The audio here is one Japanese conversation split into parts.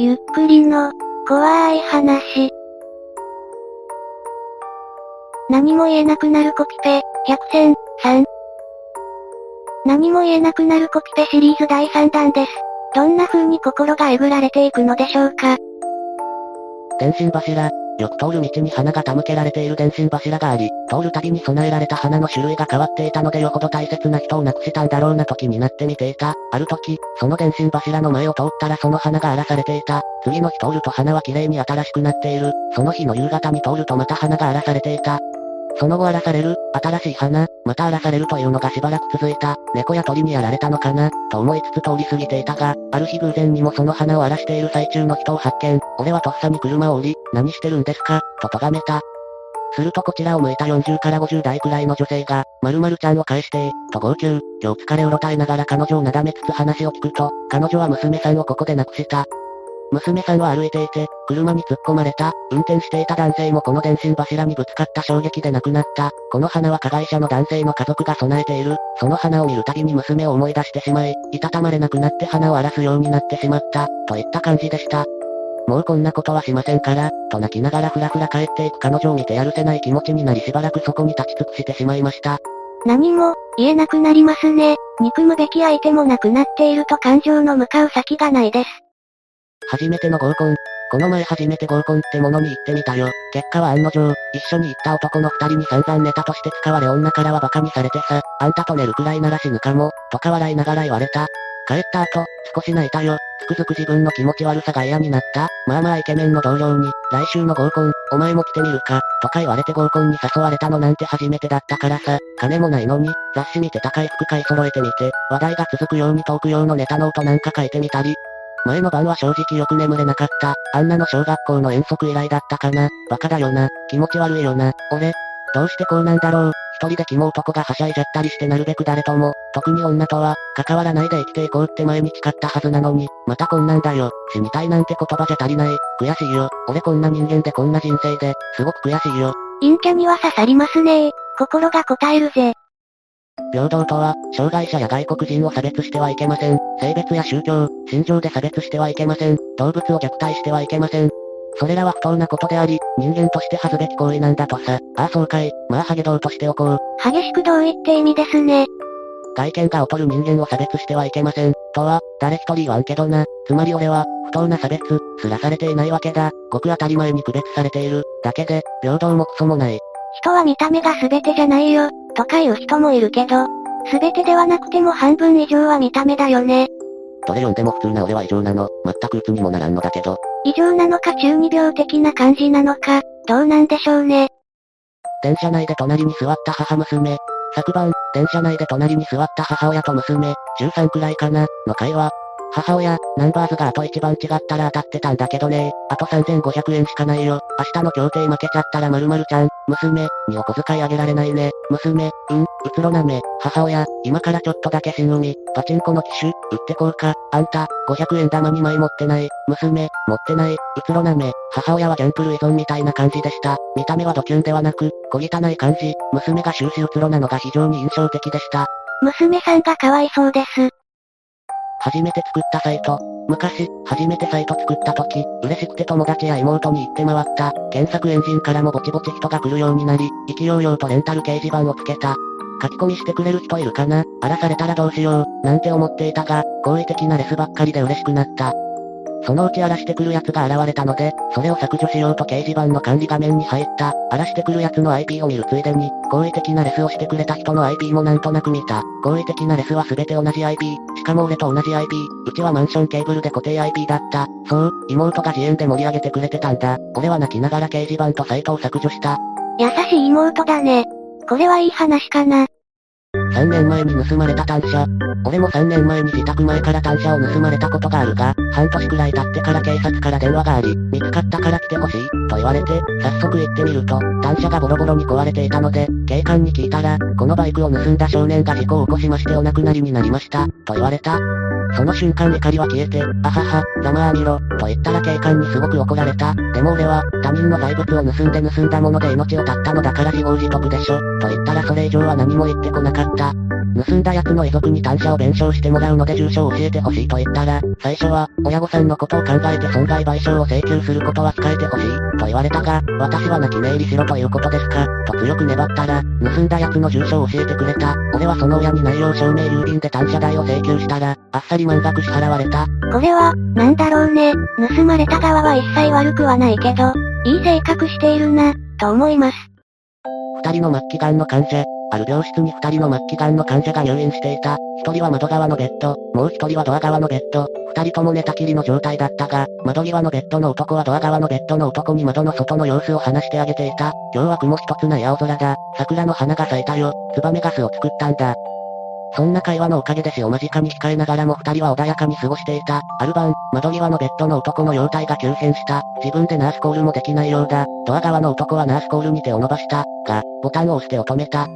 ゆっくりの、怖い話。何も言えなくなるコピペ、百戦、3。何も言えなくなるコピペシリーズ第3弾です。どんな風に心がえぐられていくのでしょうか。電信柱、よく通る道に花が手向けられている電信柱があり、通るたびに備えられた花の種類が変わっていたのでよほど大切な人を亡くしたんだろうな時になってみていた。ある時、その電信柱の前を通ったらその花が荒らされていた。次の日通ると花は綺麗に新しくなっている。その日の夕方に通るとまた花が荒らされていた。その後荒らされる、新しい花、また荒らされるというのがしばらく続いた。猫や鳥にやられたのかな、と思いつつ通り過ぎていたが、ある日偶然にもその花を荒らしている最中の人を発見。俺はとっさに車を降り、何してるんですか、と咎めた。するとこちらを向いた40から50代くらいの女性が、〇〇ちゃんを返して、と号泣。今日疲れうろたえながら彼女をなだめつつ話を聞くと、彼女は娘さんをここで亡くした。娘さんは歩いていて、車に突っ込まれた。運転していた男性もこの電信柱にぶつかった衝撃で亡くなった。この花は加害者の男性の家族が備えている。その花を見るたびに娘を思い出してしまい、いたたまれなくなって花を荒らすようになってしまった、といった感じでした。もうこんなことはしませんから、と泣きながらふらふら帰っていく彼女を見てやるせない気持ちになりしばらくそこに立ち尽くしてしまいました。何も、言えなくなりますね。憎むべき相手もなくなっていると感情の向かう先がないです。初めての合コン。この前初めて合コンってものに行ってみたよ。結果は案の定、一緒に行った男の二人に散々ネタとして使われ女からは馬鹿にされてさ、あんたと寝るくらいなら死ぬかも、とか笑いながら言われた。帰った後、少し泣いたよ。つくづく自分の気持ち悪さが嫌になった。まあまあイケメンの同僚に、来週の合コン、お前も来てみるか、とか言われて合コンに誘われたのなんて初めてだったからさ、金もないのに、雑誌見て高い服買い揃えてみて、話題が続くようにトーク用のネタノートなんか書いてみたり、前の晩は正直よく眠れなかった。あんなの小学校の遠足以来だったかな。バカだよな。気持ち悪いよな。俺。どうしてこうなんだろう。一人でキモ男がはしゃいじゃったりしてなるべく誰とも、特に女とは、関わらないで生きていこうって前に誓ったはずなのに、またこんなんだよ。死にたいなんて言葉じゃ足りない。悔しいよ。俺こんな人間でこんな人生で、すごく悔しいよ。陰キャには刺さりますね心が答えるぜ。平等とは、障害者や外国人を差別してはいけません。性別や宗教、心情で差別してはいけません。動物を虐待してはいけません。それらは不当なことであり、人間として恥ずべき行為なんだとさ。ああそうかい。まあハゲ道としておこう。激しく同意って意味ですね。外見が劣る人間を差別してはいけません。とは、誰一人言わんけどな。つまり俺は、不当な差別、すらされていないわけだ。ごく当たり前に区別されている。だけで、平等もクソもない。人は見た目が全てじゃないよ。とか言う人もいるけど、すべてではなくても半分以上は見た目だよね。どれ読んでも普通な俺は異常なの。全く鬱にもならんのだけど。異常なのか中二病的な感じなのか、どうなんでしょうね。電車内で隣に座った母娘。昨晩、電車内で隣に座った母親と娘、13くらいかな、の会話。母親、ナンバーズがあと一番違ったら当たってたんだけどねあと3500円しかないよ。明日の協定負けちゃったら〇〇ちゃん、娘、にお小遣いあげられないね。娘、うん、うつろなめ。母親、今からちょっとだけ新海。パチンコの機種、売ってこうか。あんた、500円玉2枚持ってない。娘、持ってない。うつろなめ。母親はギャンプル依存みたいな感じでした。見た目はドキュンではなく、小汚い感じ。娘が終始うつろなのが非常に印象的でした。娘さんがかわいそうです。初めて作ったサイト。昔、初めてサイト作った時、嬉しくて友達や妹に行って回った。検索エンジンからもぼちぼち人が来るようになり、意気揚々とレンタル掲示板をつけた。書き込みしてくれる人いるかな？荒らされたらどうしよう、なんて思っていたが、好意的なレスばっかりで嬉しくなった。そのうち荒らしてくる奴が現れたので、それを削除しようと掲示板の管理画面に入った。荒らしてくる奴の IP を見るついでに、好意的なレスをしてくれた人の IP もなんとなく見た。好意的なレスは全て同じ IP。しかも俺と同じ IP。うちはマンションケーブルで固定 IP だった。そう、妹が自演で盛り上げてくれてたんだ。俺は泣きながら掲示板とサイトを削除した。優しい妹だね。これはいい話かな。3年前に盗まれた単車。俺も3年前に自宅前から単車を盗まれたことがあるが、半年くらい経ってから警察から電話があり、見つかったから来てほしい、と言われて、早速行ってみると、単車がボロボロに壊れていたので、警官に聞いたら、このバイクを盗んだ少年が事故を起こしましてお亡くなりになりました、と言われた。その瞬間怒りは消えて、あはは、ざまあみろ、と言ったら警官にすごく怒られた。でも俺は、他人の財物を盗んで盗んだもので命を絶ったのだから自業自得でしょ、と言ったらそれ以上は何も言ってこなかった。盗んだ奴の遺族に単車を弁償してもらうので住所を教えてほしいと言ったら、最初は、親御さんのことを考えて損害賠償を請求することは控えてほしい、と言われたが、私は泣き寝入りしろということですか、と強く粘ったら、盗んだ奴の住所を教えてくれた。俺はその親に内容証明郵便で単車代を請求したら、あっさり満額支払われた。これは、なんだろうね。盗まれた側は一切悪くはないけど、いい性格しているな、と思います。二人の末期癌の患者、ある病室に二人の末期癌の患者が入院していた。一人は窓側のベッド、もう一人はドア側のベッド。二人とも寝たきりの状態だったが、窓際のベッドの男はドア側のベッドの男に窓の外の様子を話してあげていた。今日は雲一つない青空だ。桜の花が咲いたよ。ツバメガスを作ったんだ。そんな会話のおかげで死を間近に控えながらも二人は穏やかに過ごしていた。ある晩、窓際のベッドの男の容体が急変した。自分でナースコールもできないようだ。ドア側の男はナースコールに手を伸ばした。が、ボタンを押してを止めた。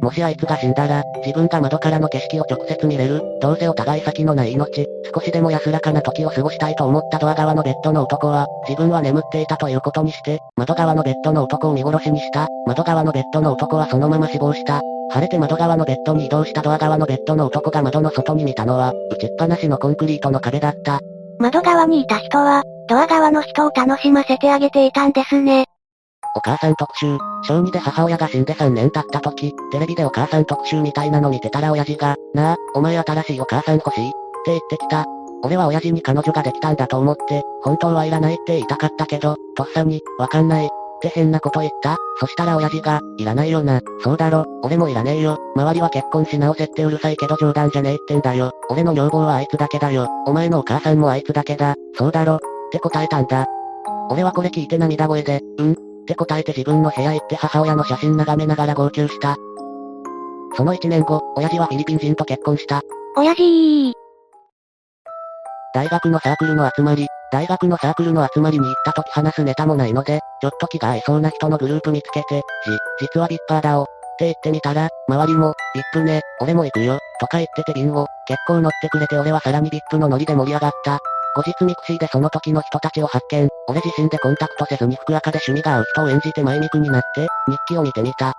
もしあいつが死んだら、自分が窓からの景色を直接見れる。どうせお互い先のない命、少しでも安らかな時を過ごしたいと思ったドア側のベッドの男は、自分は眠っていたということにして、窓側のベッドの男を見殺しにした。窓側のベッドの男はそのまま死亡した。晴れて窓側のベッドに移動したドア側のベッドの男が窓の外に見たのは、打ちっぱなしのコンクリートの壁だった。窓側にいた人は、ドア側の人を楽しませてあげていたんですね。お母さん特集、小2で母親が死んで3年経った時、テレビでお母さん特集みたいなの見てたら親父が、なあ、お前新しいお母さん欲しいって言ってきた。俺は親父に彼女ができたんだと思って、本当はいらないって言いたかったけど、とっさに、わかんない。って変なこと言ったそしたら親父が、いらないよな。そうだろ、俺もいらねえよ。周りは結婚し直せってうるさいけど冗談じゃねえってんだよ。俺の女房はあいつだけだよ。お前のお母さんもあいつだけだ。そうだろ。って答えたんだ。俺はこれ聞いて涙声で、うんって答えて自分の部屋行って母親の写真眺めながら号泣した。その1年後、親父はフィリピン人と結婚した。親父大学のサークルの集まり、大学のサークルの集まりに行った時話すネタもないので、ちょっと気が合いそうな人のグループ見つけて、じ、実はビッパーだお。って言ってみたら、周りも、ビップね、俺も行くよ、とか言ってて瓶を、結構乗ってくれて俺はさらにビップのノリで盛り上がった。後日 mixiでその時の人たちを発見。俺自身でコンタクトせずに複垢で趣味が合う人を演じてマイミクになって、日記を見てみた。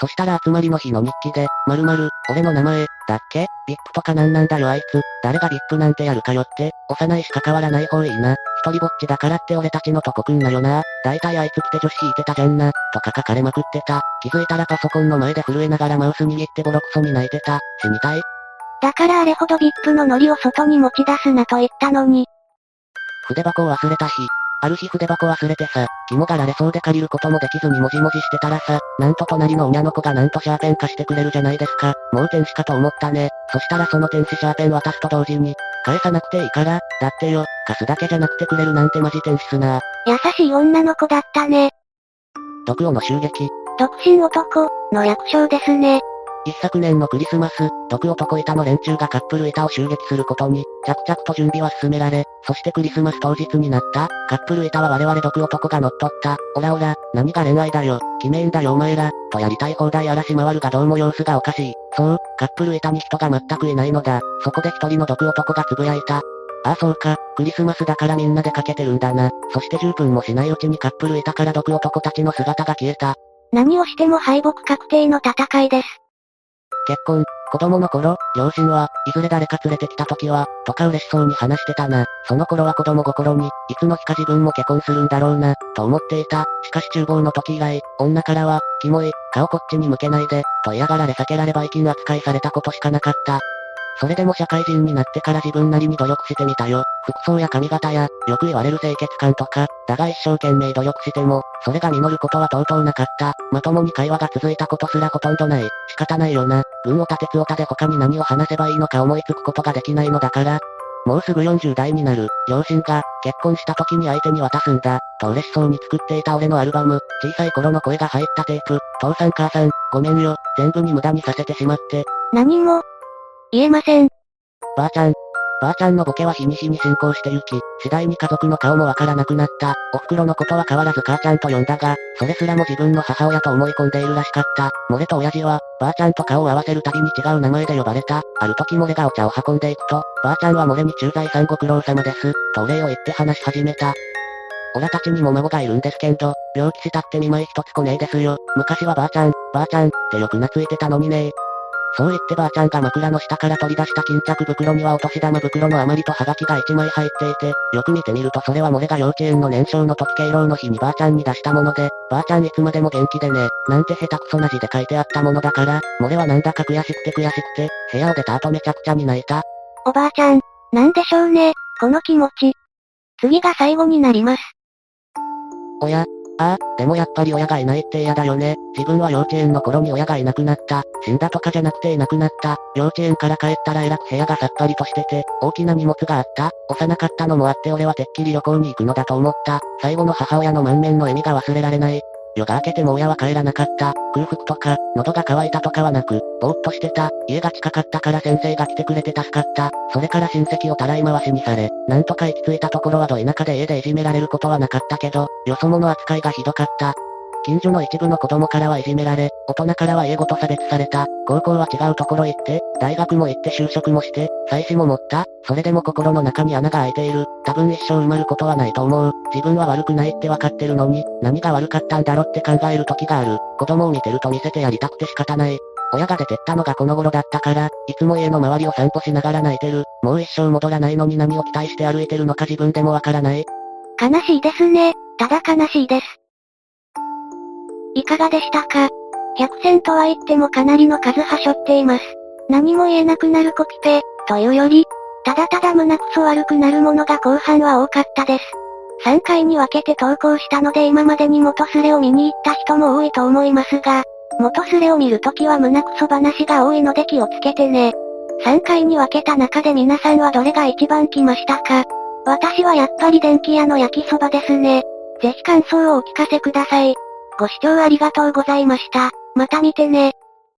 そしたら集まりの日の日記で、まるまる、俺の名前、だっけ？ VIPとかなんなんだよあいつ、誰が VIPなんてやるかよって、幼いし関わらない方いいな。一人ぼっちだからって俺たちのとこくんなよな。だいたいあいつ来て女子引いてたじゃんな。とか書かれまくってた。気づいたらパソコンの前で震えながらマウス握ってボロクソに泣いてた。死にたい。だからあれほどビップのノリを外に持ち出すなと言ったのに、筆箱を忘れた日。ある日筆箱忘れてさ、肝がられそうで借りることもできずにもじもじしてたらさ、なんと隣の親の子がなんとシャーペン貸してくれるじゃないですか。もう天使かと思ったね。そしたらその天使シャーペン渡すと同時に、返さなくていいから、だってよ、貸すだけじゃなくてくれるなんてマジ天使すな優しい女の子だったね。毒王の襲撃。独身男、の略称ですね。一昨年のクリスマス、毒男板の連中がカップル板を襲撃することに、着々と準備は進められ、そしてクリスマス当日になった、カップル板は我々毒男が乗っ取った、オラオラ、何が恋愛だよ、決めんだよお前ら、とやりたい放題荒らし回るがどうも様子がおかしい。そう、カップル板に人が全くいないのだ。そこで一人の毒男が呟いた。ああそうか、クリスマスだからみんなでかけてるんだな。そして10分もしないうちにカップル板から毒男たちの姿が消えた。何をしても敗北確定の戦いです。結婚、子供の頃、両親は、いずれ誰か連れてきた時は、とか嬉しそうに話してたな。その頃は子供心に、いつの日か自分も結婚するんだろうな、と思っていた。しかし厨房の時以来、女からは、キモい、顔こっちに向けないで、と嫌がられ避けらればイキン扱いされたことしかなかった。それでも社会人になってから自分なりに努力してみたよ。服装や髪型や、よく言われる清潔感とか、だが一生懸命努力しても、それが実ることはとうとうなかった。まともに会話が続いたことすらほとんどない。仕方ないよな。軍を立てつおたで他に何を話せばいいのか思いつくことができないのだから。もうすぐ40代になる、両親が、結婚した時に相手に渡すんだ、と嬉しそうに作っていた俺のアルバム、小さい頃の声が入ったテープ、父さん母さん、ごめんよ、全部に無駄にさせてしまって。何も、言えません。ばあちゃん。ばあちゃんのボケは日に日に進行してゆき、次第に家族の顔もわからなくなった。お袋のことは変わらず母ちゃんと呼んだが、それすらも自分の母親と思い込んでいるらしかった。漏れと親父は、ばあちゃんと顔を合わせるたびに違う名前で呼ばれた。ある時漏れがお茶を運んでいくと、ばあちゃんは漏れに駐在さんご苦労様です、とお礼を言って話し始めた。オラたちにも孫がいるんですけど、病気したって見舞い一つ来ねえですよ。昔はばあちゃん、ばあちゃん、ってよく懐いてたのにねそう言ってばあちゃんが枕の下から取り出した巾着袋にはお年玉袋の余りとハガキが1枚入っていて、よく見てみるとそれは漏れが幼稚園の年少の時敬老の日にばあちゃんに出したもので、ばあちゃんいつまでも元気でね、なんて下手くそな字で書いてあったものだから、漏れはなんだか悔しくて悔しくて、部屋を出た後めちゃくちゃに泣いた。おばあちゃん、なんでしょうね、この気持ち。次が最後になります。おや、ああ、でもやっぱり親がいないって嫌だよね。自分は幼稚園の頃に親がいなくなった。死んだとかじゃなくていなくなった。幼稚園から帰ったらえらく部屋がさっぱりとしてて、大きな荷物があった。幼かったのもあって俺はてっきり旅行に行くのだと思った。最後の母親の満面の笑みが忘れられない。夜が明けても親は帰らなかった。空腹とか、喉が渇いたとかはなく、ぼーっとしてた。家が近かったから先生が来てくれて助かった。それから親戚をたらい回しにされ、なんとか行き着いたところはど田舎で家でいじめられることはなかったけど、よそ者扱いがひどかった。近所の一部の子供からはいじめられ、大人からは家ごと差別された。高校は違うところ行って、大学も行って就職もして、妻子も持った。それでも心の中に穴が開いている。多分一生埋まることはないと思う。自分は悪くないって分かってるのに、何が悪かったんだろって考える時がある。子供を見てると見せてやりたくて仕方ない。親が出てったのがこの頃だったから、いつも家の周りを散歩しながら泣いてる。もう一生戻らないのに何を期待して歩いてるのか自分でもわからない。悲しいですね。ただ悲しいです。いかがでしたか？百戦とは言ってもかなりの数はしょっています。何も言えなくなるコピペ、というより、ただただ胸くそ悪くなるものが後半は多かったです。3回に分けて投稿したので今までに元スレを見に行った人も多いと思いますが、元スレを見るときは胸くそ話が多いので気をつけてね。3回に分けた中で皆さんはどれが一番来ましたか？私はやっぱり電気屋の焼きそばですね。ぜひ感想をお聞かせください。ご視聴ありがとうございました。また見てね。